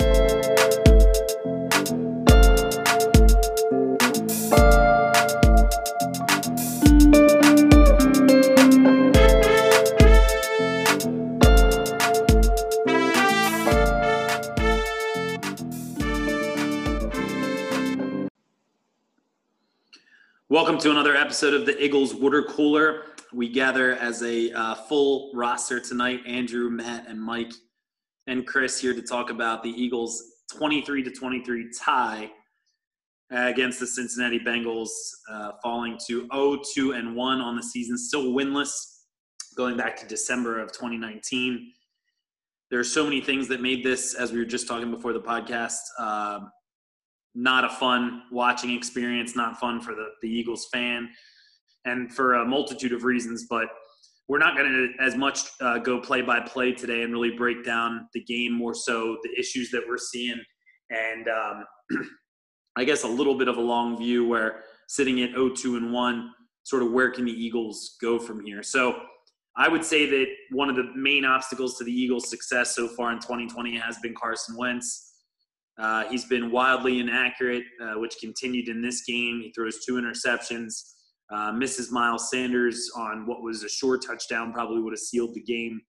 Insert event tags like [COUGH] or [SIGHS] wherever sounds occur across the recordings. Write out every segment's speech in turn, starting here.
Welcome to another episode of the Eagles Water Cooler. We gather as a uh, full roster tonight Andrew, Matt, and Mike, and Chris here to talk about the Eagles' 23 to 23 tie against the Cincinnati Bengals, uh, falling to 0 2 and 1 on the season, still winless, going back to December of 2019. There are so many things that made this, as we were just talking before the podcast, uh, not a fun watching experience, not fun for the, the Eagles fan, and for a multitude of reasons. But we're not going to as much uh, go play by play today and really break down the game more so the issues that we're seeing and um, [CLEARS THROAT] I guess a little bit of a long view where sitting at 0-2 and 1 sort of where can the Eagles go from here. So I would say that one of the main obstacles to the Eagles' success so far in 2020 has been Carson Wentz. Uh, he's been wildly inaccurate, uh, which continued in this game. He throws two interceptions, uh, misses Miles Sanders on what was a short touchdown, probably would have sealed the game.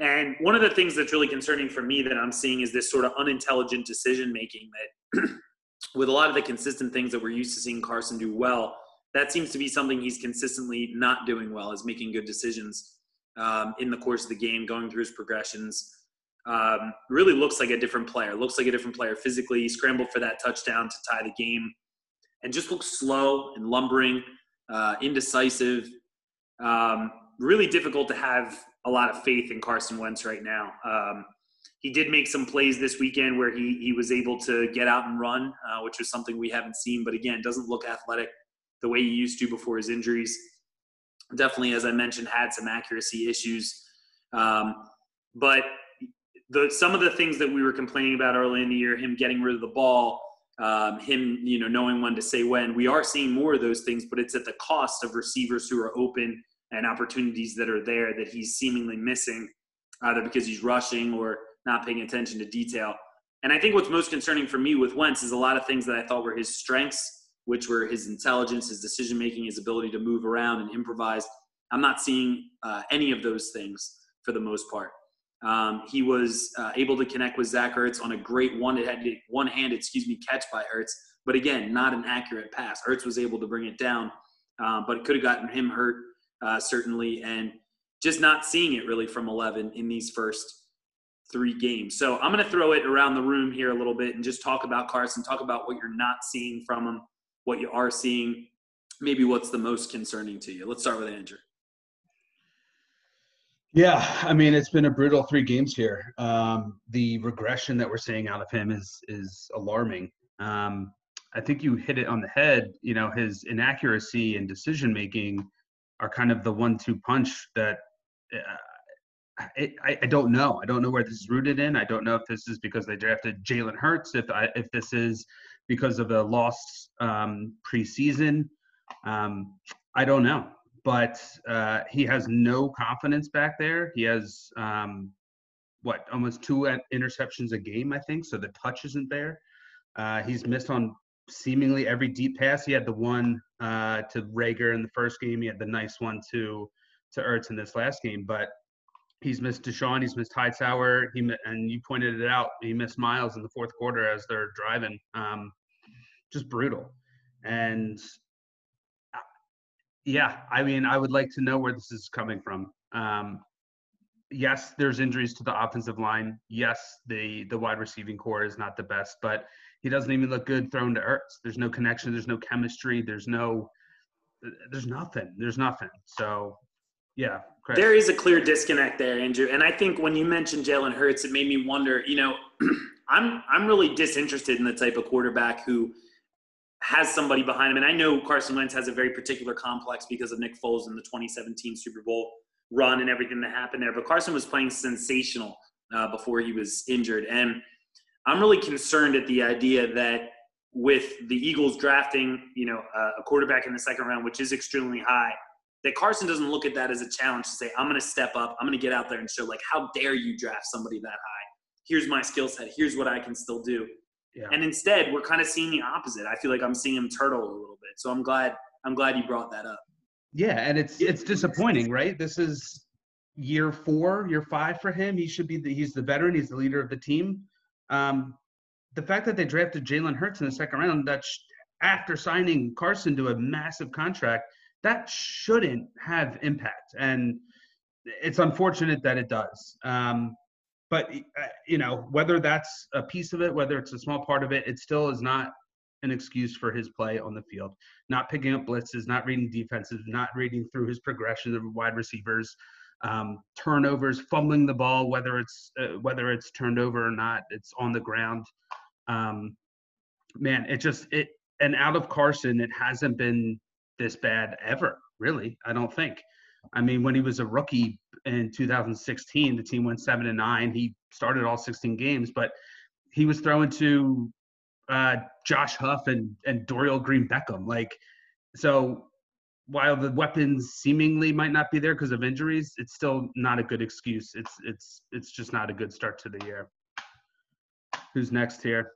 And one of the things that's really concerning for me that I'm seeing is this sort of unintelligent decision making that, [CLEARS THROAT] with a lot of the consistent things that we're used to seeing Carson do well, that seems to be something he's consistently not doing well, is making good decisions um, in the course of the game, going through his progressions um, really looks like a different player. Looks like a different player physically. He scrambled for that touchdown to tie the game, and just looks slow and lumbering, uh, indecisive. Um, really difficult to have a lot of faith in Carson Wentz right now. Um, he did make some plays this weekend where he he was able to get out and run, uh, which was something we haven't seen. But again, doesn't look athletic the way he used to before his injuries. Definitely, as I mentioned, had some accuracy issues. Um, but the some of the things that we were complaining about early in the year, him getting rid of the ball, um, him you know knowing when to say when. We are seeing more of those things, but it's at the cost of receivers who are open and opportunities that are there that he's seemingly missing, either because he's rushing or not paying attention to detail. And I think what's most concerning for me with Wentz is a lot of things that I thought were his strengths, which were his intelligence, his decision making, his ability to move around and improvise. I'm not seeing uh, any of those things for the most part. Um, he was uh, able to connect with Zach Ertz on a great one-handed, one-handed, excuse me, catch by Ertz. But again, not an accurate pass. Ertz was able to bring it down, uh, but it could have gotten him hurt uh, certainly, and just not seeing it really from 11 in these first three games. So I'm going to throw it around the room here a little bit and just talk about Carson, talk about what you're not seeing from him, what you are seeing, maybe what's the most concerning to you. Let's start with Andrew. Yeah, I mean it's been a brutal three games here. Um, the regression that we're seeing out of him is is alarming. Um, I think you hit it on the head. You know, his inaccuracy and decision making are kind of the one-two punch that uh, I, I, don't know. I don't know where this is rooted in. I don't know if this is because they drafted Jalen Hurts. If I, if this is because of a lost um, preseason, um, I don't know but uh, he has no confidence back there. He has um, what almost two interceptions a game, I think. So the touch isn't there. Uh, he's missed on seemingly every deep pass. He had the one uh, to Reagor in the first game. He had the nice one to to Ertz in this last game, but he's missed DeSean. He's missed Hightower. He and you pointed it out. He missed Miles in the fourth quarter as they're driving. Um, just brutal. And yeah, I mean, I would like to know where this is coming from. Um, yes, there's injuries to the offensive line. Yes, the the wide receiving corps is not the best, but he doesn't even look good thrown to Ertz. There's no connection. There's no chemistry. There's no. There's nothing. There's nothing. So, yeah. Chris. There is a clear disconnect there, Andrew. And I think when you mentioned Jalen Hurts, it made me wonder. You know, [CLEARS THROAT] I'm I'm really disinterested in the type of quarterback who has somebody behind him. And I know Carson Wentz has a very particular complex because of Nick Foles in the 2017 Super Bowl run and everything that happened there. But Carson was playing sensational uh, before he was injured. And I'm really concerned at the idea that with the Eagles drafting, you know, a quarterback in the second round, which is extremely high, that Carson doesn't look at that as a challenge to say, I'm going to step up, I'm going to get out there and show, like, how dare you draft somebody that high? Here's my skill set. Here's what I can still do. Yeah. And instead, we're kind of seeing the opposite. I feel like I'm seeing him turtle a little bit. So I'm glad I'm glad you brought that up. Yeah, and it's it's disappointing, right? This is year four, year five for him. He should be the he's the veteran. He's the leader of the team. Um, the fact that they drafted Jalen Hurts in the second round, that sh- after signing Carson to a massive contract, that shouldn't have impact, and it's unfortunate that it does. Um, but uh, you know whether that's a piece of it, whether it's a small part of it, it still is not an excuse for his play on the field. Not picking up blitzes, not reading defenses, not reading through his progression of wide receivers, um, turnovers, fumbling the ball, whether it's uh, whether it's turned over or not, it's on the ground. Um, man, it just it and out of Carson, it hasn't been this bad ever. Really, I don't think. I mean, when he was a rookie in 2016, the team went seven and nine. He started all 16 games, but he was throwing to uh, Josh Huff and and Dorial Green Beckham. Like, so while the weapons seemingly might not be there because of injuries, it's still not a good excuse. It's it's it's just not a good start to the year. Who's next here?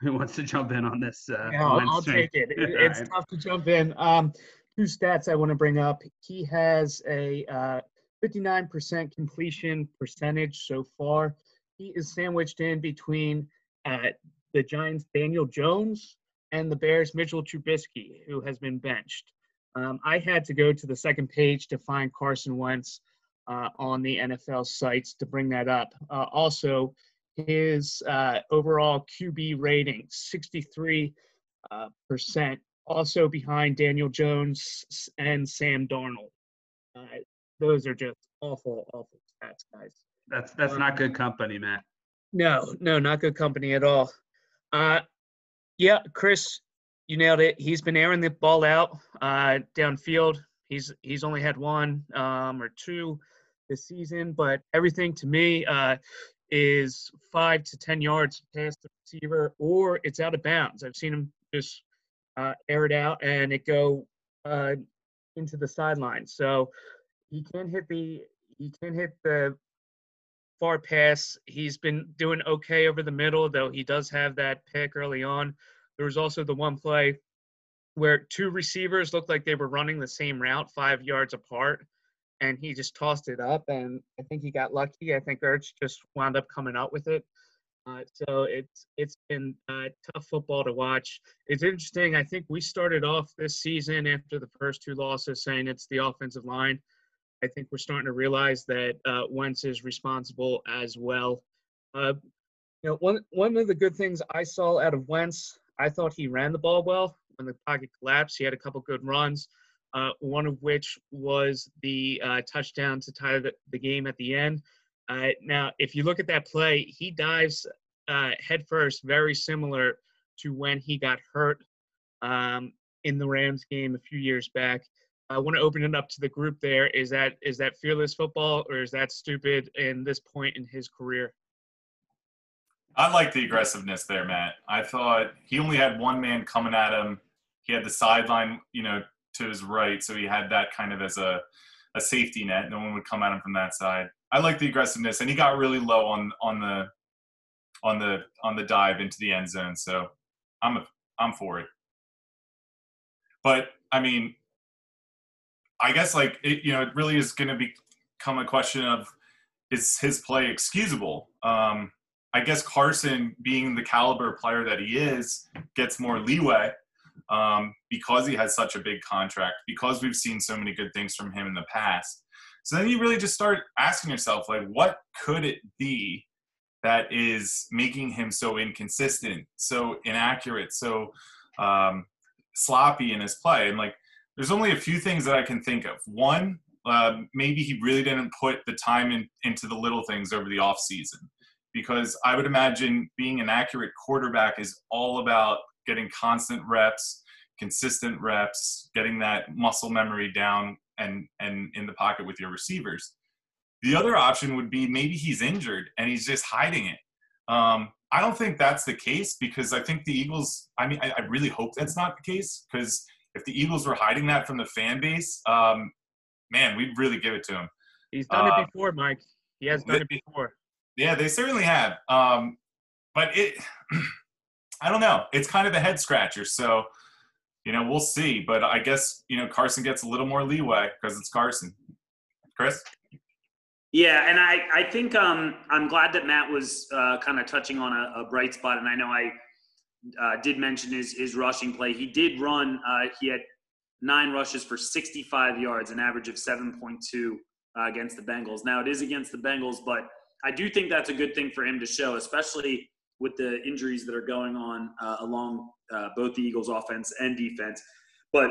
Who wants to jump in on this? Uh, yeah, I'll, I'll take it. [LAUGHS] It's right. tough to jump in. Um, two stats I want to bring up. He has a uh, 59% completion percentage so far. He is sandwiched in between uh, the Giants' Daniel Jones and the Bears' Mitchell Trubisky, who has been benched. Um, I had to go to the second page to find Carson Wentz uh, on the NFL sites to bring that up. Uh, also, his uh, overall QB rating, 63 uh, percent, also behind Daniel Jones and Sam Darnold. Uh, those are just awful, awful stats, guys. That's that's um, not good company, Matt. No, no, not good company at all. Uh, yeah, Chris, you nailed it. He's been airing the ball out uh, downfield. He's he's only had one um, or two this season, but everything to me uh, is five to ten yards past the receiver, or it's out of bounds. I've seen him just uh, air it out and it go uh, into the sideline. So he can't hit the he can't hit the far pass. He's been doing okay over the middle, though he does have that pick early on. There was also the one play where two receivers looked like they were running the same route five yards apart, and he just tossed it up, and I think he got lucky. I think Ertz just wound up coming out with it. Uh, so it's it's been uh, tough football to watch. It's interesting. I think we started off this season after the first two losses saying it's the offensive line. I think we're starting to realize that uh, Wentz is responsible as well. Uh, you know, one one of the good things I saw out of Wentz, I thought he ran the ball well when the pocket collapsed. He had a couple good runs, uh, one of which was the uh, touchdown to tie the, the, game at the end. Uh, now, if you look at that play, he dives uh, headfirst, very similar to when he got hurt um, in the Rams game a few years back. I want to open it up to the group. There is that is that fearless football or is that stupid in this point in his career? I like the aggressiveness there, Matt. I thought he only had one man coming at him. He had the sideline, you know, to his right, so he had that kind of as a a safety net. No one would come at him from that side. I like the aggressiveness, and he got really low on on the on the on the dive into the end zone. So I'm a, I'm for it. But I mean, I guess like it, you know, it really is going to become a question of is his play excusable? Um, I guess Carson, being the caliber player that he is, gets more leeway um, because he has such a big contract, because we've seen so many good things from him in the past. So then you really just start asking yourself, like, what could it be that is making him so inconsistent, so inaccurate, so um, sloppy in his play? And like, there's only a few things that I can think of. One, uh, maybe he really didn't put the time in, into the little things over the off season, because I would imagine being an accurate quarterback is all about getting constant reps, consistent reps, getting that muscle memory down and and in the pocket with your receivers. The other option would be maybe he's injured and he's just hiding it. Um, I don't think that's the case because I think the Eagles. I mean, I, I really hope that's not the case because if the Eagles were hiding that from the fan base, um, man, we'd really give it to him. He's done Uh, it before, Mike. He has done it before. Yeah, they certainly have. Um, but it, [CLEARS THROAT] I don't know. It's kind of a head scratcher. So, you know, we'll see. But I guess you know Carson gets a little more leeway because it's Carson. Chris. Yeah, and I, I think um, I'm glad that Matt was uh, kind of touching on a, a bright spot, and I know I uh, did mention his, his rushing play. He did run. Uh, he had nine rushes for 65 yards, an average of 7.2 uh, against the Bengals. Now it is against the Bengals, but I do think that's a good thing for him to show, especially with the injuries that are going on uh, along uh, both the Eagles' offense and defense. But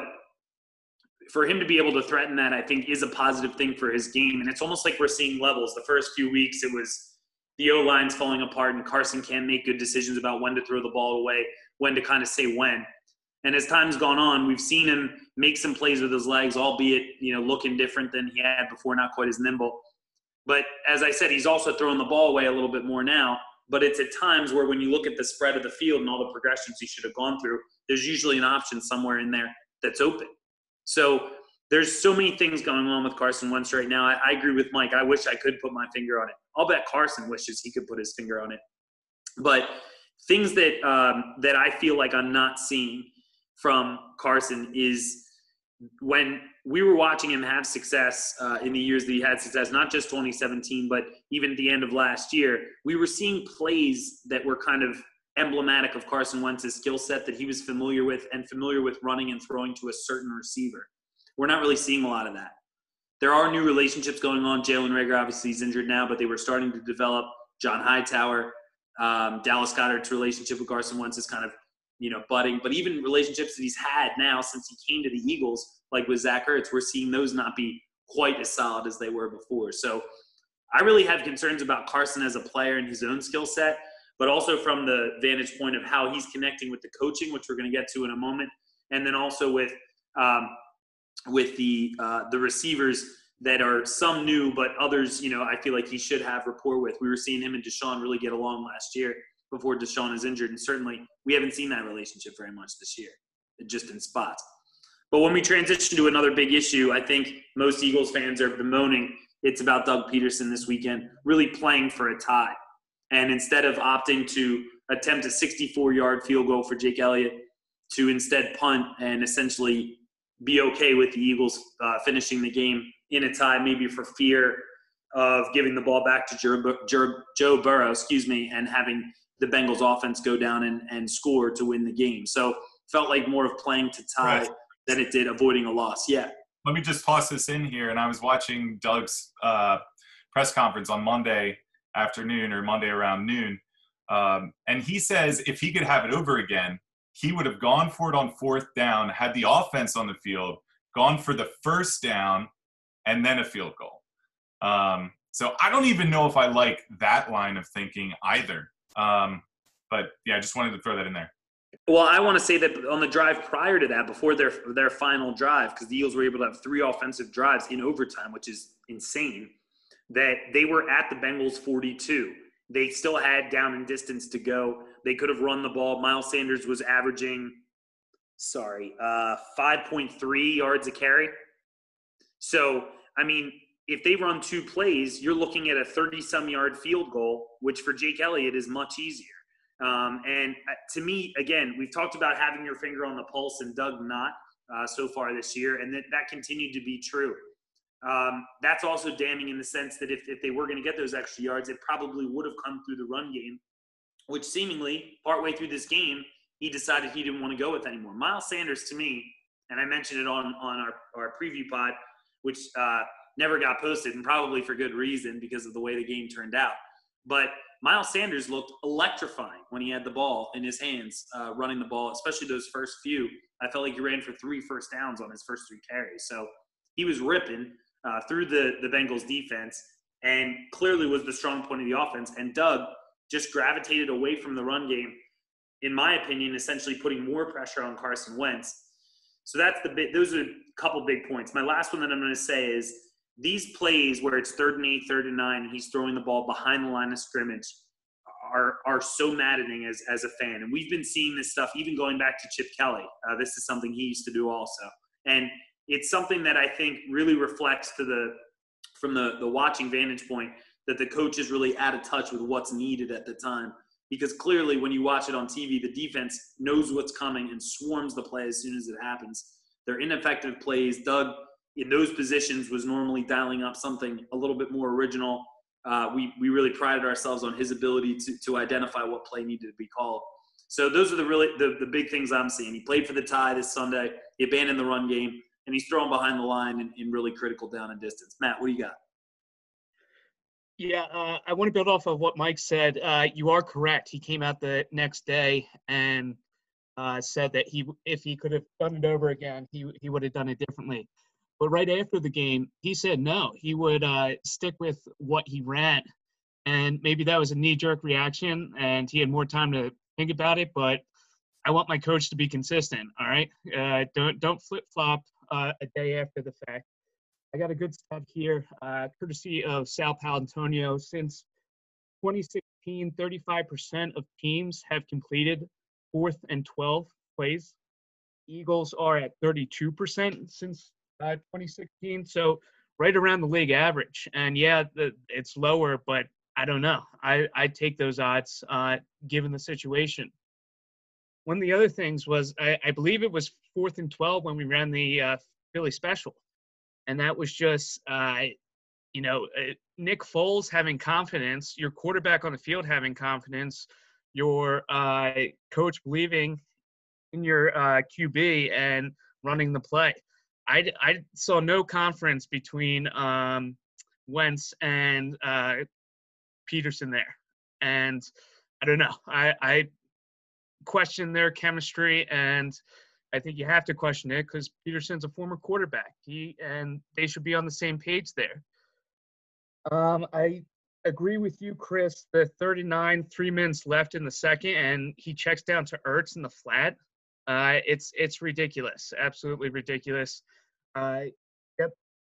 for him to be able to threaten that, I think, is a positive thing for his game. And it's almost like we're seeing levels. The first few weeks, it was the O line's falling apart, and Carson can't make good decisions about when to throw the ball away, when to kind of say when. And as time's gone on, we've seen him make some plays with his legs, albeit you know looking different than he had before, not quite as nimble. But as I said, he's also throwing the ball away a little bit more now. But it's at times where when you look at the spread of the field and all the progressions he should have gone through, there's usually an option somewhere in there that's open. So there's so many things going on with Carson Wentz right now. I, I, agree with Mike. I wish I could put my finger on it. I'll bet Carson wishes he could put his finger on it. But things that um, that I feel like I'm not seeing from Carson is when we were watching him have success uh, in the years that he had success, not just 2017, but even at the end of last year, we were seeing plays that were kind of emblematic of Carson Wentz's skill set that he was familiar with and familiar with running and throwing to a certain receiver. We're not really seeing a lot of that. There are new relationships going on. Jalen Reagor, obviously is injured now, but they were starting to develop. John Hightower, um, Dallas Goedert's relationship with Carson Wentz is kind of, you know, budding. But even relationships that he's had now since he came to the Eagles, like with Zach Ertz, we're seeing those not be quite as solid as they were before. So I really have concerns about Carson as a player and his own skill set but also from the vantage point of how he's connecting with the coaching, which we're going to get to in a moment, and then also with um, with the uh, the receivers that are some new, but others, you know, I feel like he should have rapport with. We were seeing him and DeSean really get along last year before DeSean is injured, and certainly we haven't seen that relationship very much this year, just in spots. But when we transition to another big issue, I think most Eagles fans are bemoaning it's about Doug Pederson this weekend, really playing for a tie. And instead of opting to attempt a 64 yard field goal for Jake Elliott, to instead punt and essentially be okay with the Eagles uh, finishing the game in a tie, maybe for fear of giving the ball back to Joe, Joe, Joe Burrow, excuse me, and having the Bengals offense go down and, and score to win the game. So felt like more of playing to tie right. than it did avoiding a loss. Yeah. Let me just toss this in here. And I was watching Doug's uh, press conference on Monday afternoon or Monday around noon. Um, and he says if he could have it over again, he would have gone for it on fourth down, had the offense on the field, gone for the first down, and then a field goal. Um, so I don't even know if I like that line of thinking either. Um, but yeah, I just wanted to throw that in there. Well, I want to say that on the drive prior to that, before their their final drive, because the Eagles were able to have three offensive drives in overtime, which is insane that they were at the Bengals 42. They still had down and distance to go. They could have run the ball. Miles Sanders was averaging, sorry, uh, 5.3 yards a carry. So, I mean, if they run two plays, you're looking at a 30 some yard field goal, which for Jake Elliott is much easier. Um, and uh, to me, again, we've talked about having your finger on the pulse and Doug not uh, so far this year, and that, that continued to be true. Um, that's also damning in the sense that if, if they were going to get those extra yards, it probably would have come through the run game, which seemingly partway through this game, he decided he didn't want to go with anymore. Miles Sanders, to me, and I mentioned it on, on our, our preview pod, which uh, never got posted, and probably for good reason because of the way the game turned out. But Miles Sanders looked electrifying when he had the ball in his hands, uh, running the ball, especially those first few. I felt like he ran for three first downs on his first three carries. So he was ripping uh, through the, the Bengals defense and clearly was the strong point of the offense. And Doug just gravitated away from the run game, in my opinion, essentially putting more pressure on Carson Wentz. So that's the bit, those are a couple big points. My last one that I'm going to say is these plays where it's third and eight, third and nine, and he's throwing the ball behind the line of scrimmage are are so maddening as as a fan. And we've been seeing this stuff even going back to Chip Kelly. Uh, this is something he used to do also, and it's something that I think really reflects to the from the the watching vantage point that the coach is really out of touch with what's needed at the time. Because clearly, when you watch it on TV, the defense knows what's coming and swarms the play as soon as it happens. They're ineffective plays. Doug, in those positions, was normally dialing up something a little bit more original. Uh, we, we really prided ourselves on his ability to, to identify what play needed to be called. So those are the really the, the big things I'm seeing. He played for the tie this Sunday. He abandoned the run game, and he's throwing behind the line in, in really critical down and distance. Matt, what do you got? Yeah, uh, I want to build off of what Mike said. Uh, you are correct. He came out the next day and uh, said that he, if he could have done it over again, he he would have done it differently. But right after the game, he said no. He would uh, stick with what he ran, and maybe that was a knee-jerk reaction, and he had more time to think about it. But I want my coach to be consistent. All right, uh, don't don't flip-flop uh, a day after the fact. I got a good stat here, uh, courtesy of Sal Paolantonio. Since 2016, 35% of teams have completed fourth and 12 plays. Eagles are at 32% since uh, 2016, so right around the league average. And yeah, the, it's lower, but I don't know. I I take those odds uh, given the situation. One of the other things was I, I believe it was fourth and 12 when we ran the uh, Philly special and that was just uh, you know uh, Nick Foles having confidence, your quarterback on the field having confidence, your coach believing in your QB and running the play. I, I saw no conference between um, Wentz and uh, Pederson there, and I don't know. I, I question their chemistry and I think you have to question it because Pederson's a former quarterback. He and they should be on the same page there. Um, I agree with you, Chris. The 39, three minutes left in the second, and he checks down to Ertz in the flat. Uh, it's it's ridiculous, absolutely ridiculous. Uh, yep,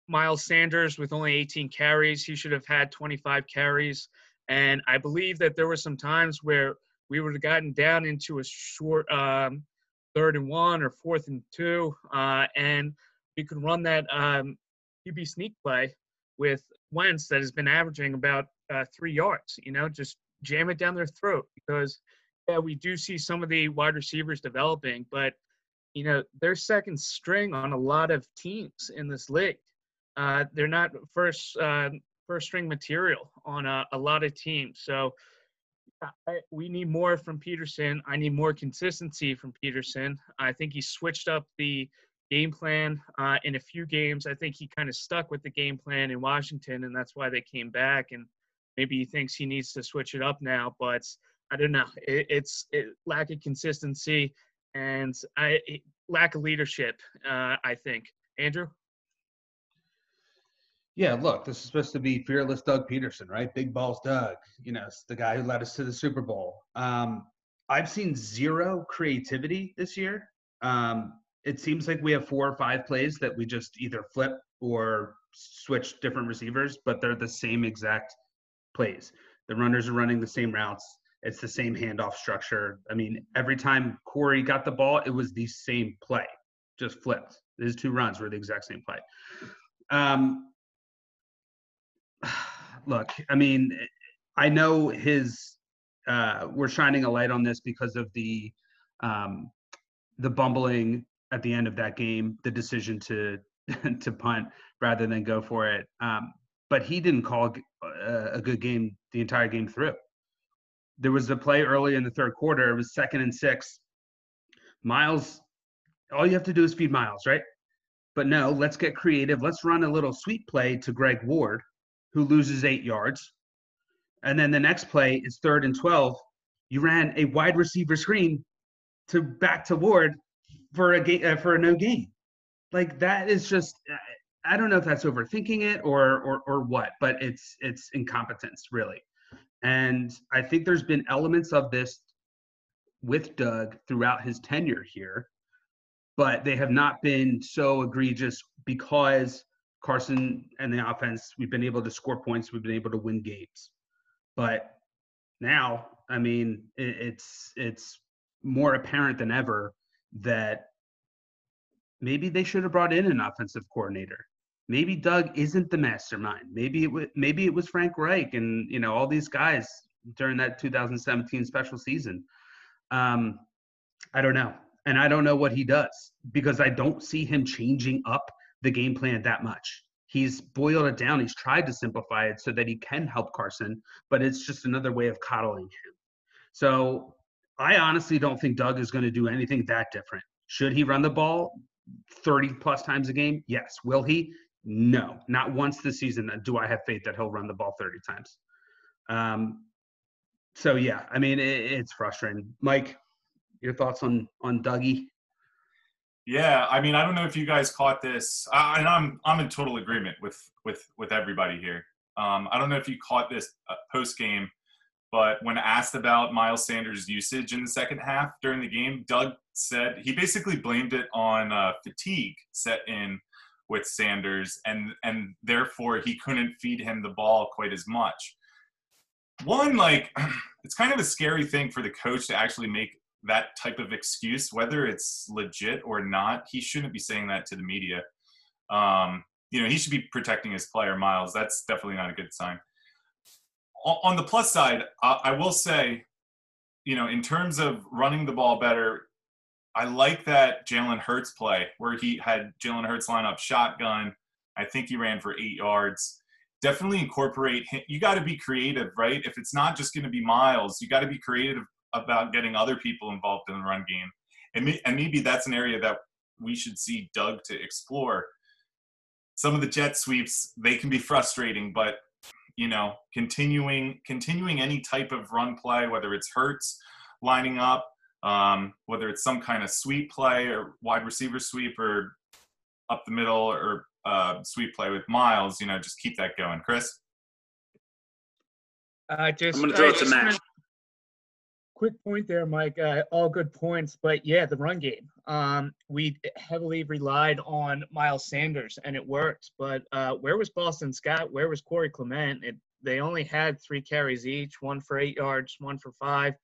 Miles Sanders with only 18 carries, he should have had 25 carries, and I believe that there were some times where we would have gotten down into a short um, third and one or fourth and two, uh, and we could run that um, QB sneak play with Wentz that has been averaging about uh, three yards. You know, just jam it down their throat because yeah, we do see some of the wide receivers developing, but you know they're second string on a lot of teams in this league. Uh, they're not first uh, first string material on a, a lot of teams. So I, we need more from Pederson. I need more consistency from Pederson. I think he switched up the game plan uh, in a few games. I think he kind of stuck with the game plan in Washington, and that's why they came back. And maybe he thinks he needs to switch it up now, but I don't know. It, it's it, lack of consistency and I, it, lack of leadership. Uh, I think. Andrew. Yeah, look, this is supposed to be fearless Doug Pederson, right? Big balls Doug. You know, it's the guy who led us to the Super Bowl. Um, I've seen zero creativity this year. Um, it seems like we have four or five plays that we just either flip or switch different receivers, but they're the same exact plays. The runners are running the same routes. It's the same handoff structure. I mean, every time Corey got the ball, it was the same play, just flipped. His two runs were the exact same play. Um, [SIGHS] look, I mean, I know his. Uh, we're shining a light on this because of the um, the bumbling at the end of that game, the decision to [LAUGHS] to punt rather than go for it. Um, but he didn't call a, a good game the entire game through. There was a play early in the third quarter. It was second and six. Miles, all you have to do is feed Miles, right? But no, let's get creative. Let's run a little sweep play to Greg Ward who loses eight yards. And then the next play is third and 12. You ran a wide receiver screen to back to Ward for a uh, for a no gain. Like that is just I don't know if that's overthinking it or or or what, but it's it's incompetence really. And I think there's been elements of this with Doug throughout his tenure here, but they have not been so egregious because Carson and the offense, we've been able to score points, we've been able to win games. But now, I mean, it's it's more apparent than ever that maybe they should have brought in an offensive coordinator. Maybe Doug isn't the mastermind. Maybe it was maybe it was Frank Reich and you know all these guys during that 2017 special season. Um, I don't know, and I don't know what he does because I don't see him changing up the game plan that much. He's boiled it down. He's tried to simplify it so that he can help Carson, but it's just another way of coddling him. So I honestly don't think Doug is going to do anything that different. Should he run the ball 30 plus times a game? Yes. Will he? No. Not once this season do I have faith that he'll run the ball 30 times. Um, so yeah, I mean it, it's frustrating. Mike, your thoughts on on Dougie? Yeah, I mean, I don't know if you guys caught this, I, and I'm I'm in total agreement with with with everybody here. Um, I don't know if you caught this uh, post game, but when asked about Miles Sanders' usage in the second half during the game, Doug said he basically blamed it on uh, fatigue set in with Sanders, and and therefore he couldn't feed him the ball quite as much. One, like, [CLEARS THROAT] it's kind of a scary thing for the coach to actually make that type of excuse, whether it's legit or not. He shouldn't be saying that to the media. Um, you know, he should be protecting his player, Miles. That's definitely not a good sign. On the plus side, I will say, you know, in terms of running the ball better, I like that Jalen Hurts play where he had Jalen Hurts line up shotgun. I think he ran for eight yards. Definitely incorporate. You got to be creative, right? If it's not just going to be Miles, you got to be creative about getting other people involved in the run game. And, and maybe that's an area that we should see Doug to explore. Some of the jet sweeps they can be frustrating, but you know, continuing continuing any type of run play, whether it's Hurts lining up um, whether it's some kind of sweep play or wide receiver sweep or up the middle or uh, sweep play with Miles, you know, just keep that going. Chris? Uh, just, I'm going to throw it to Matt. Quick point there, Mike. Uh, all good points, but yeah, the run game. Um, we heavily relied on Miles Sanders, and it worked. But uh, where was Boston Scott? Where was Corey Clement? It, they only had three carries each, one for eight yards, one for five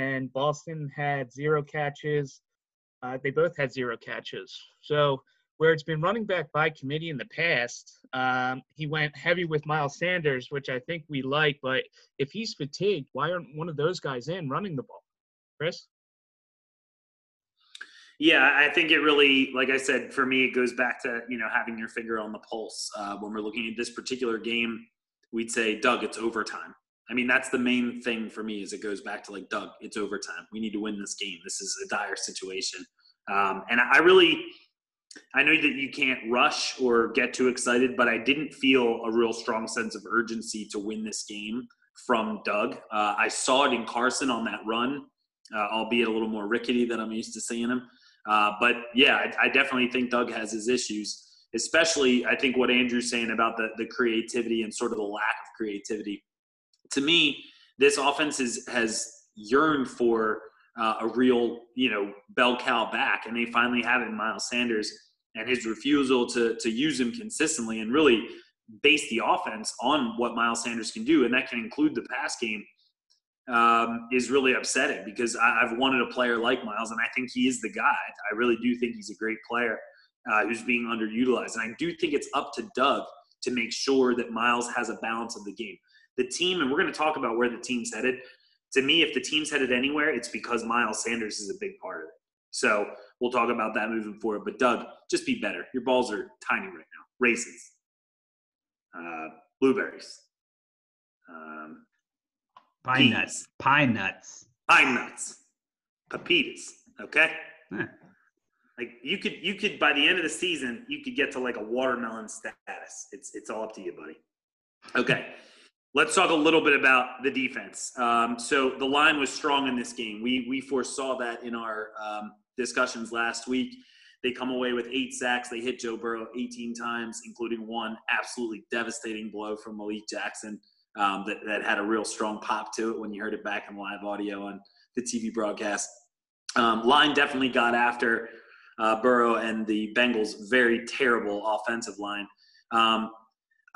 and Boston had zero catches. Uh, they both had zero catches. So where it's been running back by committee in the past, um, he went heavy with Miles Sanders, which I think we like. But if he's fatigued, why aren't one of those guys in running the ball? Chris? Yeah, I think it really, like I said, for me, it goes back to you know having your finger on the pulse. Uh, when we're looking at this particular game, we'd say, Doug, it's overtime. I mean, that's the main thing for me is it goes back to like, Doug, it's overtime. We need to win this game. This is a dire situation. Um, and I really, I know that you can't rush or get too excited, but I didn't feel a real strong sense of urgency to win this game from Doug. Uh, I saw it in Carson on that run, uh, albeit a little more rickety than I'm used to seeing him. Uh, but yeah, I, I, definitely think Doug has his issues, especially I think what Andrew's saying about the, the creativity and sort of the lack of creativity to me, this offense is, has yearned for uh, a real, you know, bell cow back, and they finally have it Miles Sanders. And his refusal to to use him consistently and really base the offense on what Miles Sanders can do, and that can include the pass game, um, is really upsetting because I, have wanted a player like Miles, and I think he is the guy. I really do think he's a great player uh, who's being underutilized, and I do think it's up to Doug to make sure that Miles has a balance of the game the team, and we're going to talk about where the team's headed. To me, if the team's headed anywhere, it's because Miles Sanders is a big part of it. So we'll talk about that moving forward. But Doug, just be better. Your balls are tiny right now. Raisins, uh, blueberries, um, pine peas, nuts, pine nuts, pine nuts, pepitas. Okay. Like you could, you could by the end of the season, you could get to like a watermelon status. It's it's all up to you, buddy. Okay. Let's talk a little bit about the defense. Um, so the line was strong in this game. We we foresaw that in our um, discussions last week. They come away with eight sacks. They hit Joe Burrow 18 times, including one absolutely devastating blow from Malik Jackson um, that, that had a real strong pop to it when you heard it back in live audio on the TV broadcast. Um, line definitely got after uh, Burrow and the Bengals' very terrible offensive line. Um,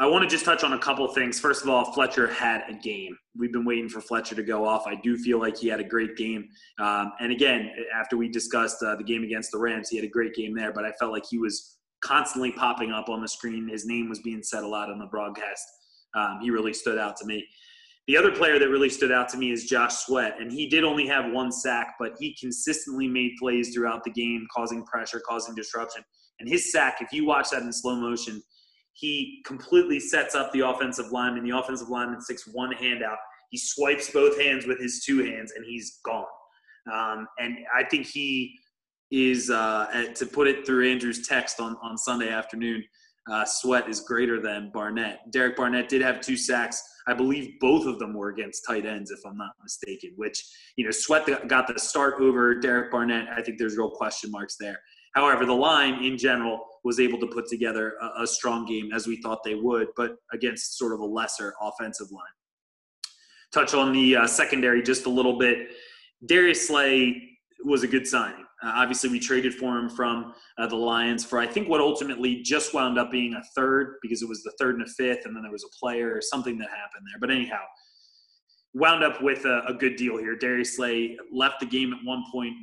I want to just touch on a couple things. First of all, Fletcher had a game. We've been waiting for Fletcher to go off. I do feel like he had a great game. Um, and again, after we discussed uh, the game against the Rams, he had a great game there, but I felt like he was constantly popping up on the screen. His name was being said a lot on the broadcast. Um, he really stood out to me. The other player that really stood out to me is Josh Sweat, and he did only have one sack, but he consistently made plays throughout the game, causing pressure, causing disruption. And his sack, if you watch that in slow motion, he completely sets up the offensive lineman. The offensive lineman sticks one hand out. He swipes both hands with his two hands, and he's gone. Um, and I think he is, uh, to put it through Andrew's text on, on Sunday afternoon, uh, Sweat is greater than Barnett. Derek Barnett did have two sacks. I believe both of them were against tight ends, if I'm not mistaken. Which you know, Sweat got the start over Derek Barnett. I think there's real question marks there. However, the line in general was able to put together a, a strong game as we thought they would, but against sort of a lesser offensive line. Touch on the uh, secondary just a little bit. Darius Slay was a good signing. Uh, obviously, we traded for him from uh, the Lions for I think what ultimately just wound up being a third because it was the third and a fifth, and then there was a player or something that happened there. But anyhow, wound up with a, a good deal here. Darius Slay left the game at one point,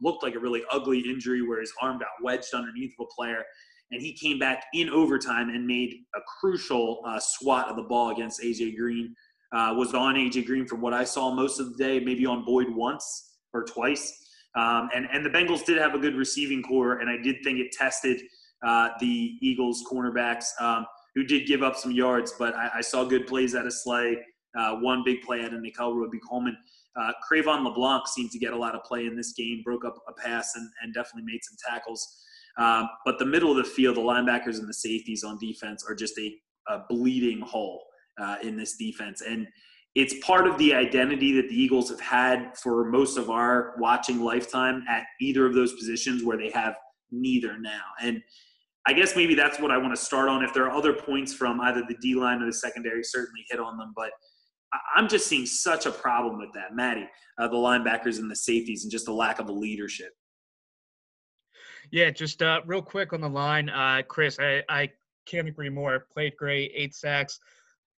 looked like a really ugly injury where his arm got wedged underneath of a player, and he came back in overtime and made a crucial uh, swat of the ball against AJ Green. Uh, was on AJ Green from what I saw most of the day, maybe on Boyd once or twice. Um, and, and the Bengals did have a good receiving corps, and I did think it tested uh, the Eagles cornerbacks, um, who did give up some yards, but I, I saw good plays out of Slay. Uh, one big play out of Nickell Robey-Coleman. Uh, Cre'Von LeBlanc seemed to get a lot of play in this game, broke up a pass, and, and definitely made some tackles. Um, but the middle of the field, the linebackers and the safeties on defense are just a, a bleeding hole uh, in this defense. And it's part of the identity that the Eagles have had for most of our watching lifetime at either of those positions where they have neither now. And I guess maybe that's what I want to start on. If there are other points from either the D line or the secondary, certainly hit on them. But I'm just seeing such a problem with that, Maddie, uh, the linebackers and the safeties, and just the lack of a leadership. Yeah, just uh, real quick on the line, uh, Chris. I, I can't agree more. Played great, eight sacks.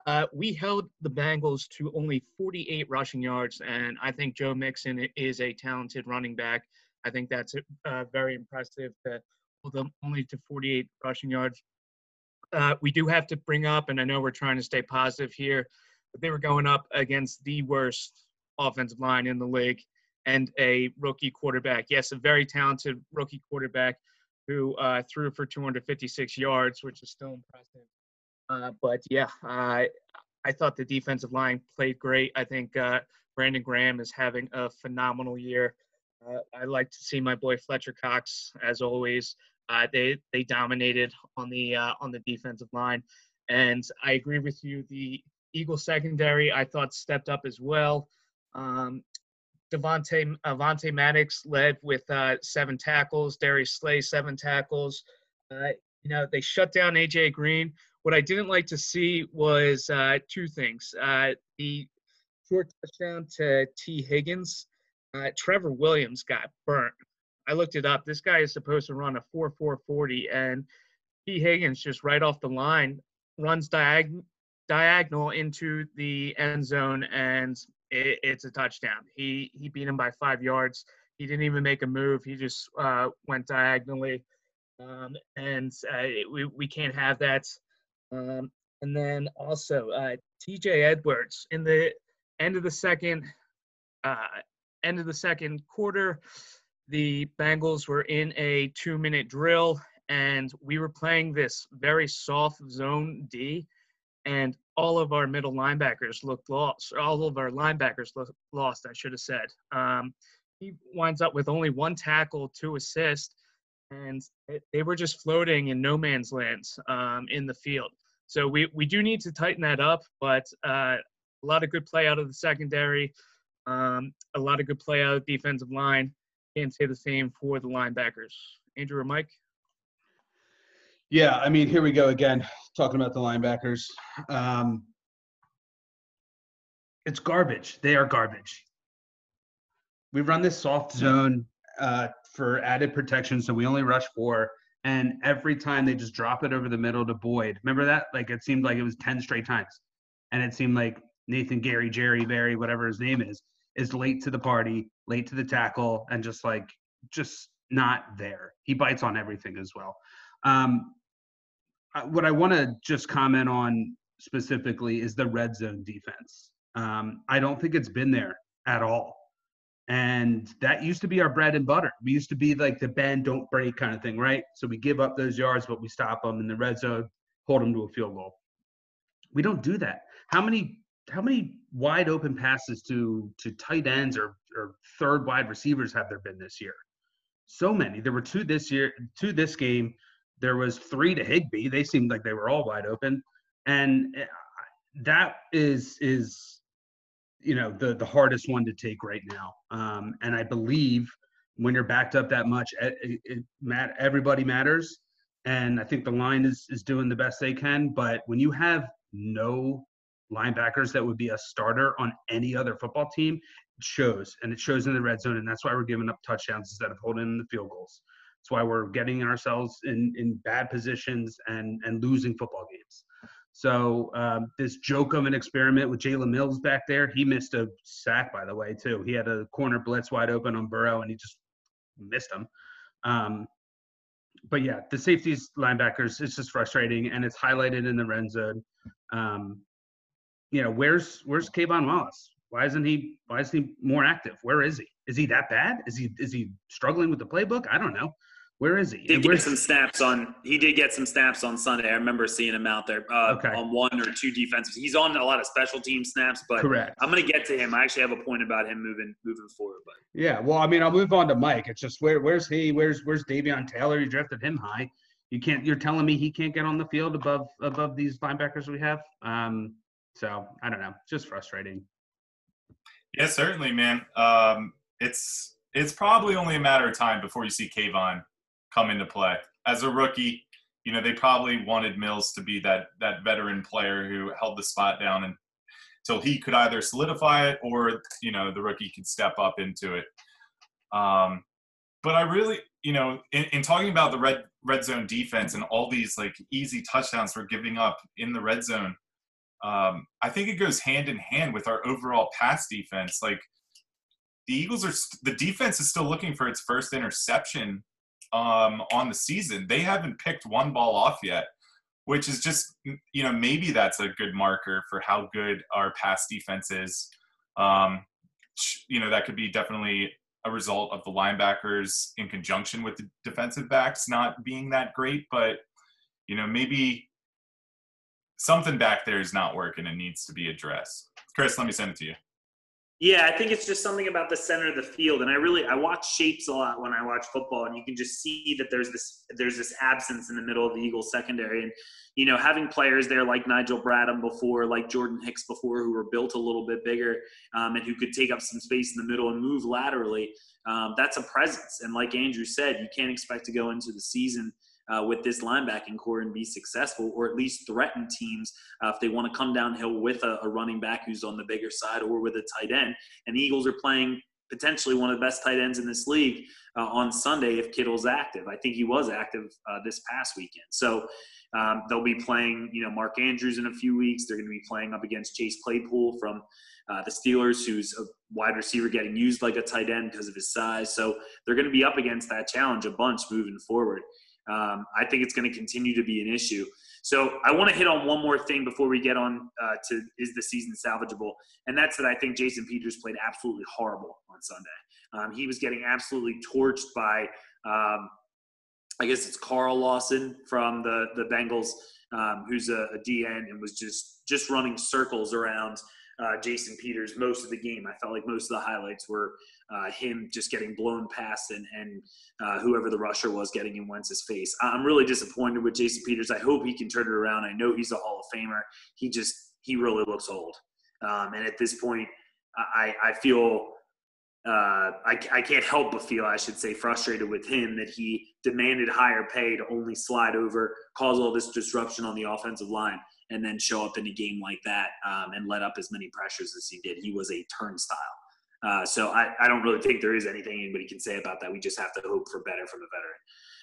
Uh, we held the Bengals to only 48 rushing yards, and I think Joe Mixon is a talented running back. I think that's uh, very impressive to hold them only to 48 rushing yards. Uh, we do have to bring up, and I know we're trying to stay positive here, they were going up against the worst offensive line in the league and a rookie quarterback. Yes, a very talented rookie quarterback who uh, threw for 256 yards, which is still impressive. Uh, but yeah, I I thought the defensive line played great. I think uh, Brandon Graham is having a phenomenal year. Uh, I like to see my boy Fletcher Cox, as always. Uh, they they dominated on the uh, on the defensive line, and I agree with you. The Eagle secondary I thought stepped up as well. Um, Devontae Avonte Maddox led with uh, seven tackles. Darius Slay seven tackles. Uh, you know they shut down AJ Green, what I didn't like to see was uh, two things. Uh, the short touchdown to Tee Higgins. Uh, Trevor Williams got burnt. I looked it up. This guy is supposed to run a 4 4 40, and Tee Higgins just right off the line runs diag- diagonal into the end zone, and it, it's a touchdown. He, he beat him by five yards. He didn't even make a move, he just uh, went diagonally. Um, and uh, we, we can't have that. Um, and then also uh, T.J. Edwards in the end of the second uh, end of the second quarter, the Bengals were in a two-minute drill, and we were playing this very soft zone D, and all of our middle linebackers looked lost. All of our linebackers looked lost, I should have said. Um, he winds up with only one tackle, two assists, and they were just floating in no man's land um, in the field. So we, we do need to tighten that up, but uh, a lot of good play out of the secondary, um, a lot of good play out of the defensive line. Can't say the same for the linebackers. Andrew or Mike? Yeah, I mean, here we go again, talking about the linebackers. Um, it's garbage. They are garbage. We run this soft zone uh, for added protection, so we only rush four. And every time they just drop it over the middle to Boyd. Remember that? Like it seemed like it was 10 straight times. And it seemed like Nathan Gary, Jerry, Barry, whatever his name is, is late to the party, late to the tackle, and just like just not there. He bites on everything as well. Um, what I want to just comment on specifically is the red zone defense. Um, I don't think it's been there at all. And that used to be our bread and butter. We used to be like the bend, don't break kind of thing, right? So we give up those yards, but we stop them in the red zone, hold them to a field goal. We don't do that. How many how many wide open passes to to tight ends or, or third wide receivers have there been this year? So many. There were two this year, two this game. There was three to Higby. They seemed like they were all wide open, and eh, that is is you know the the hardest one to take right now. Um, and I believe when you're backed up that much, it, it, it, everybody matters. And I think the line is is doing the best they can. But when you have no linebackers that would be a starter on any other football team, it shows, and it shows in the red zone, and that's why we're giving up touchdowns instead of holding in the field goals. That's why we're getting ourselves in in bad positions and and losing football games. So um, this joke of an experiment with Jalen Mills back there, he missed a sack by the way too. He had a corner blitz wide open on Burrow, and he just missed him. Um, but yeah, the safeties linebackers, it's just frustrating, and it's highlighted in the red zone. Um, you know, where's where's K'Von Wallace? Why isn't he why isn't he more active? Where is he? Is he that bad? Is he is he struggling with the playbook? I don't know. Where is he? He did get some snaps on. He did get some snaps on Sunday. I remember seeing him out there uh, okay. on one or two defenses. He's on a lot of special team snaps, but correct. I'm going to get to him. I actually have a point about him moving moving forward. But yeah, well, I mean, I'll move on to Mike. It's just where where's he? Where's where's Davion Taylor? You drafted him high. You can't. You're telling me he can't get on the field above above these linebackers we have. Um, so I don't know. Just frustrating. Yeah, certainly, man. Um, it's it's probably only a matter of time before you see K'Von come into play. As a rookie, you know, they probably wanted Mills to be that that veteran player who held the spot down and until he could either solidify it or you know the rookie could step up into it. Um, but I really, you know, in, in, talking about the red red zone defense and all these like easy touchdowns we're giving up in the red zone, um, I think it goes hand in hand with our overall pass defense. Like the Eagles are, the defense is still looking for its first interception um, on the season. They haven't picked one ball off yet, which is just, you know, maybe that's a good marker for how good our pass defense is. Um, you know, that could be definitely a result of the linebackers in conjunction with the defensive backs not being that great, but you know, maybe something back there is not working and needs to be addressed. Chris, let me send it to you. Yeah, I think it's just something about the center of the field, and I really I watch shapes a lot when I watch football, and you can just see that there's this there's this absence in the middle of the Eagles secondary, and you know having players there like Nigel Bradham before, like Jordan Hicks before, who were built a little bit bigger um, and who could take up some space in the middle and move laterally. Um, that's a presence, and like Andrew said, you can't expect to go into the season uh, with this linebacking corps and be successful, or at least threaten teams uh, if they want to come downhill with a, a, running back who's on the bigger side or with a tight end. And the Eagles are playing potentially one of the best tight ends in this league uh, on Sunday if Kittle's active. I think he was active uh, this past weekend. So um, they'll be playing, you know, Mark Andrews in a few weeks. They're going to be playing up against Chase Claypool from uh, the Steelers, who's a wide receiver getting used like a tight end because of his size. So they're going to be up against that challenge a bunch moving forward um, I think it's going to continue to be an issue. So I want to hit on one more thing before we get on uh, to is the season salvageable, and that's that I think Jason Peters played absolutely horrible on Sunday. Um, he was getting absolutely torched by, um, I guess it's Carl Lawson from the the Bengals, um, who's a, a DN and was just just running circles around uh, Jason Peters most of the game. I felt like most of the highlights were uh, him just getting blown past and, and uh, whoever the rusher was getting in Wentz's face. I'm really disappointed with Jason Peters. I hope he can turn it around. I know he's a Hall of Famer. He just he really looks old, um, and at this point, I I feel. Uh, I, I can't help but feel, I should say, frustrated with him that he demanded higher pay to only slide over, cause all this disruption on the offensive line and then show up in a game like that um, and let up as many pressures as he did. He was a turnstile. Uh, so I, I don't really think there is anything anybody can say about that. We just have to hope for better from the veteran.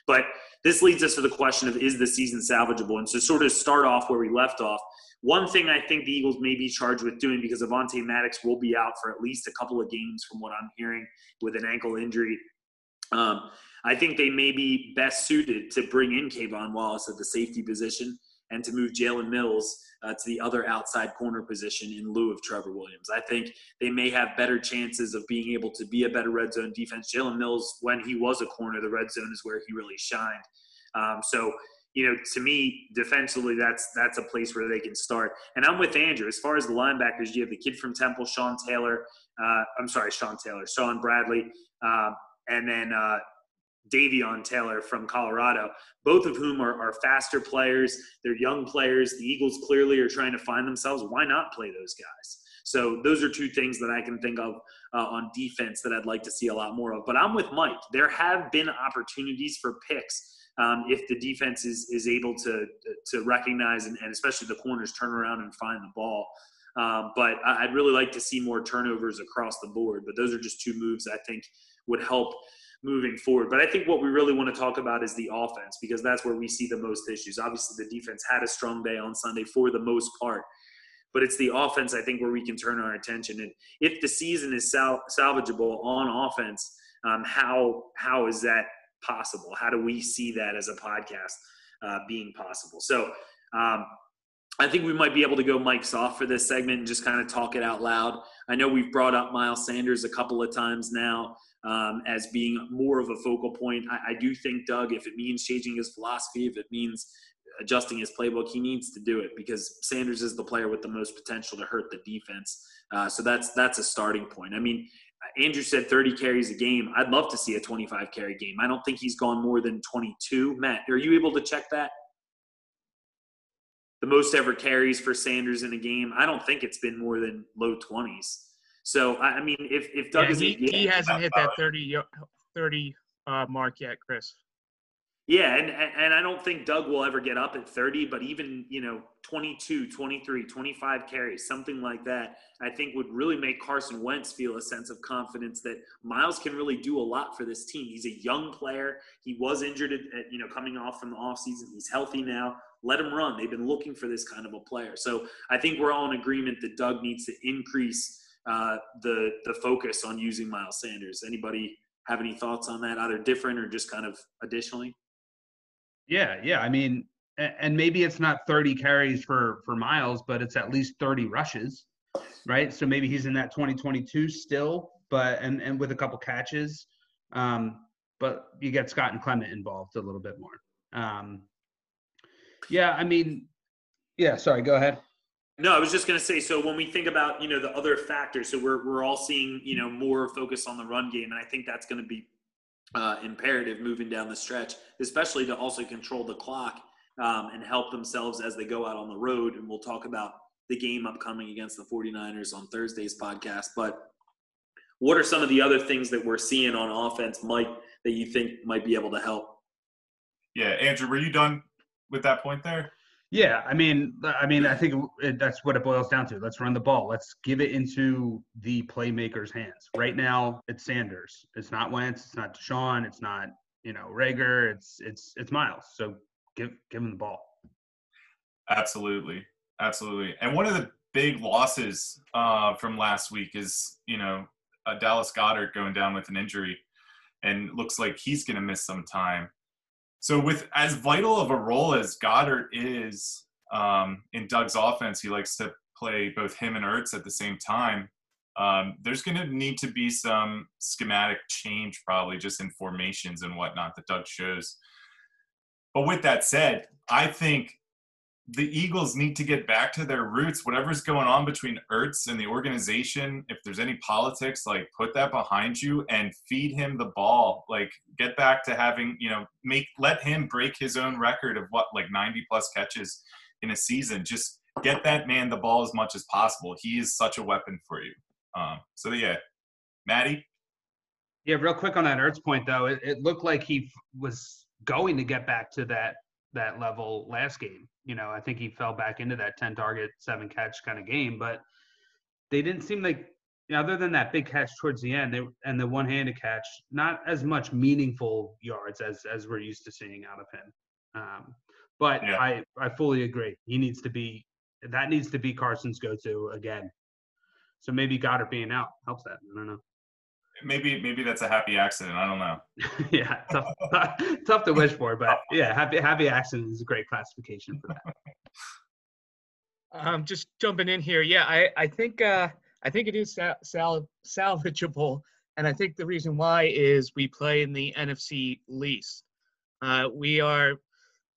But this leads us to the question of is the season salvageable? And to sort of start off where we left off, one thing I think the Eagles may be charged with doing because Avonte Maddox will be out for at least a couple of games from what I'm hearing with an ankle injury. Um, I think they may be best suited to bring in K'Von Wallace at the safety position and to move Jalen Mills uh, to the other outside corner position in lieu of Trevor Williams. I think they may have better chances of being able to be a better red zone defense. Jalen Mills, when he was a corner, the red zone is where he really shined. Um, so, you know, to me, defensively, that's that's a place where they can start. And I'm with Andrew as far as the linebackers. You have the kid from Temple, Sean Taylor. Uh, I'm sorry, Sean Taylor, Shaun Bradley, uh, and then uh, Davion Taylor from Colorado, both of whom are, are faster players. They're young players. The Eagles clearly are trying to find themselves. Why not play those guys? So those are two things that I can think of uh, on defense that I'd like to see a lot more of. But I'm with Mike. There have been opportunities for picks um, if the defense is is able to to recognize and, and, especially the corners turn around and find the ball. Um, but I'd really like to see more turnovers across the board. But those are just two moves I think would help moving forward. But I think what we really want to talk about is the offense because that's where we see the most issues. Obviously, the defense had a strong day on Sunday for the most part, but it's the offense I think where we can turn our attention. And if the season is sal- salvageable on offense, um, how how is that possible? How do we see that as a podcast uh, being possible? So. Um, I think we might be able to go Mike's off for this segment and just kind of talk it out loud. I know we've brought up Miles Sanders a couple of times now um, as being more of a focal point. I, I do think Doug, if it means changing his philosophy, if it means adjusting his playbook, he needs to do it because Sanders is the player with the most potential to hurt the defense. Uh, so that's that's a starting point. I mean, Andrew said 30 carries a game. I'd love to see a 25 carry game. I don't think he's gone more than 22. Matt, are you able to check that? The most ever carries for Sanders in a game. I don't think it's been more than low 20s. So I mean, if if Doug yeah, is he, he hasn't hit that 30 30 uh, mark yet, Chris. Yeah, and and I don't think Doug will ever get up at 30, but even, you know, 22, 23, 25 carries, something like that, I think would really make Carson Wentz feel a sense of confidence that Miles can really do a lot for this team. He's a young player. He was injured at, at you know, coming off from the offseason. He's healthy now. Let him run. They've been looking for this kind of a player. So I think we're all in agreement that Doug needs to increase uh, the the focus on using Miles Sanders. Anybody have any thoughts on that, either different or just kind of additionally? Yeah, yeah. I mean, and maybe it's not 30 carries for for Miles, but it's at least 30 rushes, right? So maybe he's in that 2022 still, but and and with a couple catches. Um, but you get Scott and Clement involved a little bit more. Um, yeah, I mean, yeah. Sorry, go ahead. No, I was just going to say. So when we think about you know the other factors, so we're we're all seeing you know more focus on the run game, and I think that's going to be uh, imperative moving down the stretch, especially to also control the clock um, and help themselves as they go out on the road. And we'll talk about the game upcoming against the 49ers on Thursday's podcast. But what are some of the other things that we're seeing on offense, Mike, that you think might be able to help? Yeah, Andrew, were you done with that point there? Yeah, I mean, I mean, I think that's what it boils down to. Let's run the ball. Let's give it into the playmaker's hands. Right now, it's Sanders. It's not Wentz. It's not DeSean. It's not you know Reagor. It's it's it's Miles. So give give him the ball. Absolutely, absolutely. And one of the big losses uh, from last week is you know uh, Dallas Goedert going down with an injury, and looks like he's going to miss some time. So with as vital of a role as Goedert is um, in Doug's offense, he likes to play both him and Ertz at the same time. Um, there's going to need to be some schematic change, probably just in formations and whatnot that Doug shows. But with that said, I think the Eagles need to get back to their roots. Whatever's going on between Ertz and the organization, if there's any politics, like put that behind you and feed him the ball. Like get back to having, you know, make let him break his own record of what like 90 plus catches in a season. Just get that man the ball as much as possible. He is such a weapon for you. Um, so yeah, Maddie. Yeah, real quick on that Ertz point though, it, it looked like he was going to get back to that that level last game you know, I think he fell back into that 10 target, seven catch kind of game, but they didn't seem like Yeah, other than that big catch towards the end, they, and the one-handed catch, not as much meaningful yards as as we're used to seeing out of him. Um, but Yeah. I I fully agree. He needs to be that needs to be Carson's go-to again. So maybe Goedert being out helps that. I don't know. Maybe maybe that's a happy accident. I don't know. [LAUGHS] yeah, tough, [LAUGHS] tough to wish for, but yeah, happy happy accident is a great classification for that. [LAUGHS] Um, just jumping in here. Yeah, I, I think uh, I think it is sal- sal- salvageable, and I think the reason why is we play in the NFC least. Uh, we are,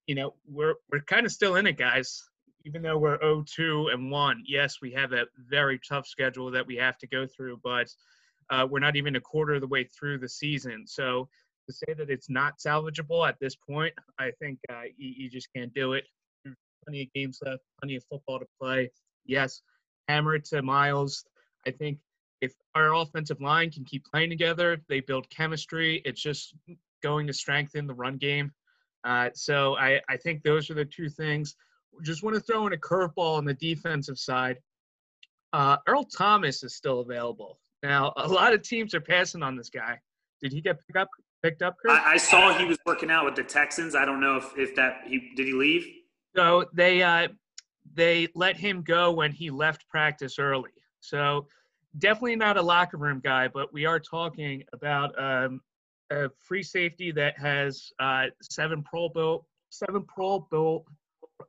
you know, we're we're kind of still in it, guys. Even though we're 0-2 and one, yes, we have a very tough schedule that we have to go through, but uh, we're not even a quarter of the way through the season. So to say that it's not salvageable at this point, I think uh, you, you just can't do it plenty of games left, plenty of football to play. Yes, hammer it to Miles. I think if our offensive line can keep playing together, they build chemistry. It's just going to strengthen the run game. Uh, so I, I think those are the two things. Just want to throw in a curveball on the defensive side. Uh, Earl Thomas is still available. Now, a lot of teams are passing on this guy. Did he get picked up? Picked up, Chris? I, I saw he was working out with the Texans. I don't know if, if that he did he leave. So they uh, they let him go when he left practice early. So definitely not a locker room guy, but we are talking about um, a free safety that has uh, seven Pro Bowl, seven Pro Bowl.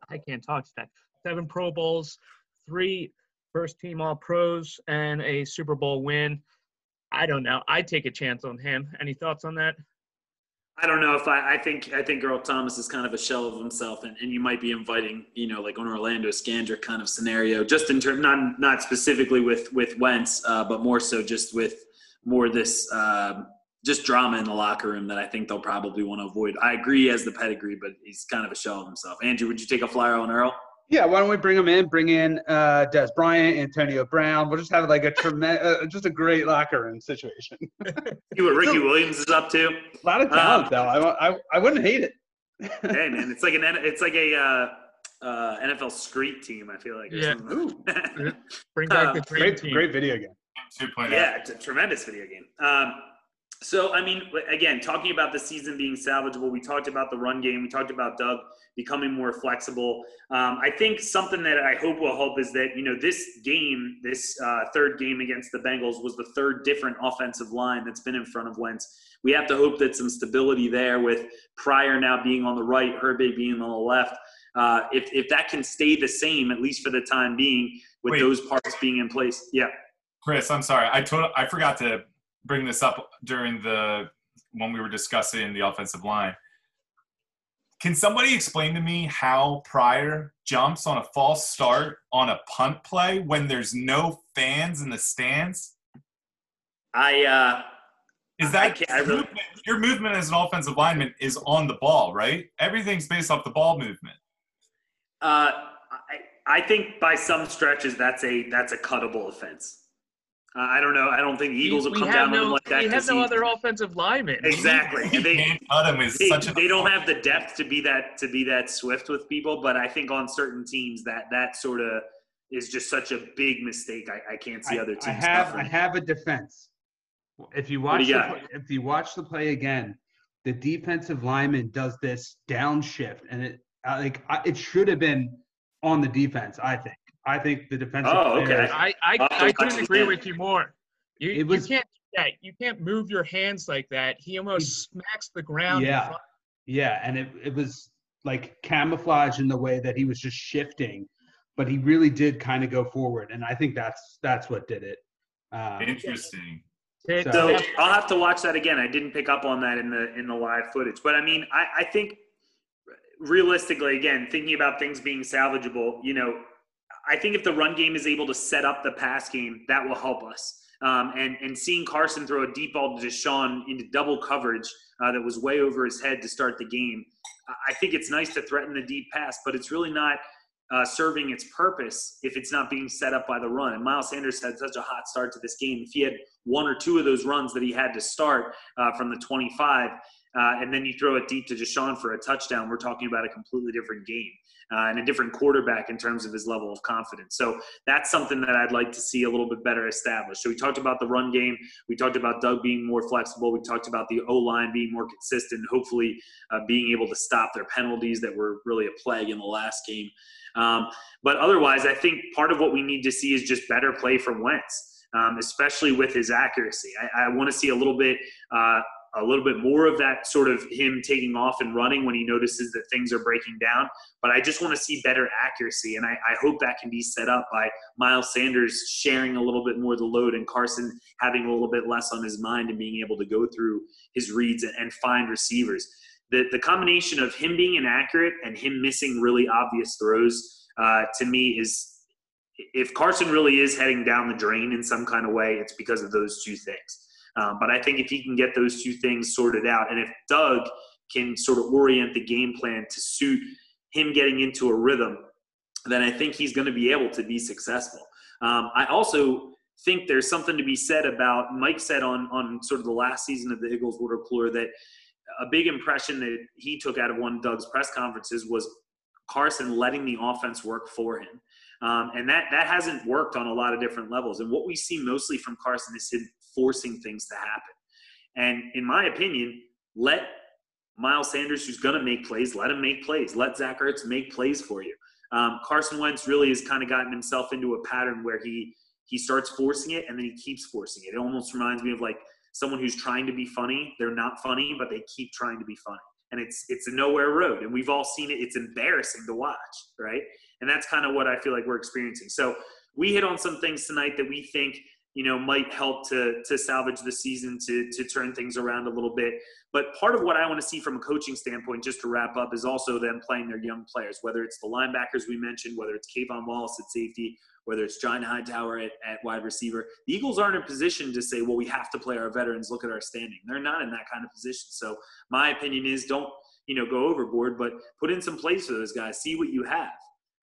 I can't talk today. Seven Pro Bowls, three first team All Pros, and a Super Bowl win. I don't know. I'd take a chance on him. Any thoughts on that? I don't know if I, I think I think Earl Thomas is kind of a shell of himself, and, and you might be inviting, you know, like an Orlando Scandrick kind of scenario, just in terms not not specifically with with Wentz, uh, but more so just with more this um just drama in the locker room that I think they'll probably want to avoid. I agree as the pedigree, but he's kind of a shell of himself. Andrew, would you take a flyer on Earl? Yeah, why don't we bring him in? Bring in uh, Dez Bryant, Antonio Brown. We'll just have like a tremendous, uh, just a great locker room situation. See what Ricky Williams is up to. a lot of talent, though. I, I, I wouldn't hate it. [LAUGHS] Hey man, it's like an it's like a uh, uh, NFL street team. I feel like. or Yeah. something. Bring back Uh, [LAUGHS] the great, team. great video game. Yeah, it's a tremendous video game. Um, so, I mean, again, talking about the season being salvageable, we talked about the run game. We talked about Doug becoming more flexible. Um, I think something that I hope will help is that, you know, this game, this uh, third game against the Bengals was the third different offensive line that's been in front of Wentz. We have to hope that some stability there with Pryor now being on the right, Herbig being on the left. Uh, if, if that can stay the same, at least for the time being, with Wait. those parts being in place. Yeah. Chris, I'm sorry. I told I forgot to bring this up during the when we were discussing the offensive line. Can somebody explain to me how Pryor jumps on a false start on a punt play when there's no fans in the stands? I, uh, Is I that can't- I really- movement, your movement as an offensive lineman is on the ball, right? Everything's based off the ball movement. Uh, I, I think by some stretches that's a that's a cuttable offense. Uh, I don't know. I don't think the Eagles will we come have down on no, him like that. We have no he- other offensive linemen. exactly. You [LAUGHS] And they, can't is they, such a they don't have the depth to be that to be that swift with people. But I think on certain teams that that sort of is just such a big mistake. I, I can't see I, other I teams. have I have a defense. If you watch you the, play- if you watch the play again, the defensive lineman does this downshift, and it uh, like it should have been on the defense. I think. I think the defensive. Oh, players- okay. I, I, Oh, I couldn't agree again. with you more. You, It was- you can't do that. You can't move your hands like that. He almost smacks the ground. Yeah. Yeah, and it, it was like camouflage in the way that he was just shifting, but he really did kind of go forward, and I think that's that's what did it. Um, interesting. So- So I'll have to watch that again. I didn't pick up on that in the in the live footage, but I mean, I, I think realistically, again, thinking about things being salvageable, you know, I think if the run game is able to set up the pass game, that will help us. Um, and and seeing Carson throw a deep ball to DeSean into double coverage uh, that was way over his head to start the game, I- think it's nice to threaten the deep pass, but it's really not uh, serving its purpose if it's not being set up by the run. And Miles Sanders had such a hot start to this game. If he had one or two of those runs that he had to start uh, from the 25, uh, and then you throw it deep to DeSean for a touchdown, we're talking about a completely different game uh, and a different quarterback in terms of his level of confidence. So that's something that I'd like to see a little bit better established. So we talked about the run game. We talked about Doug being more flexible. We talked about the O line being more consistent, hopefully uh, being able to stop their penalties that were really a plague in the last game. Um, but otherwise, I think part of what we need to see is just better play from Wentz. Um, especially with his accuracy, I, I want to see a little bit uh, a little bit more of that sort of him taking off and running when he notices that things are breaking down. But I just want to see better accuracy, and I, I, hope that can be set up by Miles Sanders sharing a little bit more of the load and Carson having a little bit less on his mind and being able to go through his reads and, find receivers. The, the combination of him being inaccurate and him missing really obvious throws uh, to me is if Carson really is heading down the drain in some kind of way, it's because of those two things. Um, but I think if he can get those two things sorted out, and if Doug can sort of orient the game plan to suit him getting into a rhythm, then I think he's going to be able to be successful. Um, I also think there's something to be said about Mike said on on sort of the last season of the Eagles water cooler that a big impression that he took out of one of Doug's press conferences was Carson letting the offense work for him. Um, and that that hasn't worked on a lot of different levels. And what we see mostly from Carson is him forcing things to happen. And in my opinion, let Miles Sanders, who's going to make plays, let him make plays. Let Zach Ertz make plays for you. Um, Carson Wentz really has kind of gotten himself into a pattern where he he starts forcing it and then he keeps forcing it. It almost reminds me of like someone who's trying to be funny. They're not funny, but they keep trying to be funny. And it's it's a nowhere road. And we've all seen it. It's embarrassing to watch, right? And that's kind of what I feel like we're experiencing. So we hit on some things tonight that we think you know might help to to salvage the season to to turn things around a little bit. But part of what i want to see from a coaching standpoint just to wrap up is also them playing their young players whether it's the linebackers we mentioned whether it's K'Von Wallace at safety whether it's John Hightower at, at wide receiver. The Eagles aren't in a position to say well we have to play our veterans. Look at our standing. They're not in that kind of position. So my opinion is don't you know go overboard but put in some plays for those guys. See what you have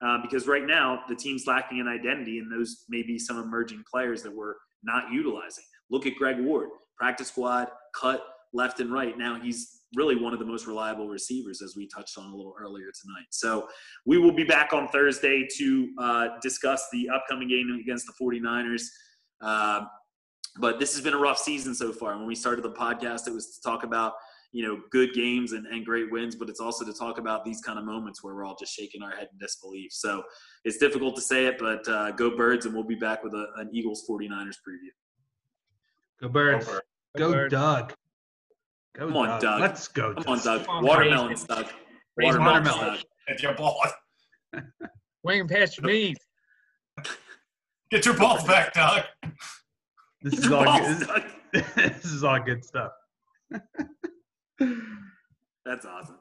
uh, because right now the team's lacking an identity, and those may be some emerging players that we're not utilizing. Look at Greg Ward, practice squad, cut left and right. Now he's really one of the most reliable receivers, as we touched on a little earlier tonight. So we will be back on Thursday to uh, discuss the upcoming game against the 49ers. Uh, but this has been a rough season so far. When we started the podcast, it was to talk about you know good games and, and great wins but it's also to talk about these kind of moments where we're all just shaking our head in disbelief. So it's difficult to say it but uh, go birds and we'll be back with a, an eagles 49ers preview. Go birds. Go, go birds. doug. Go come on doug. doug. Let's go come on doug. Watermelons doug. Watermelons doug. [LAUGHS] Get your ball [LAUGHS] Wing past your knees [LAUGHS] get your balls back doug. This is all balls, good. this is all good stuff That's awesome.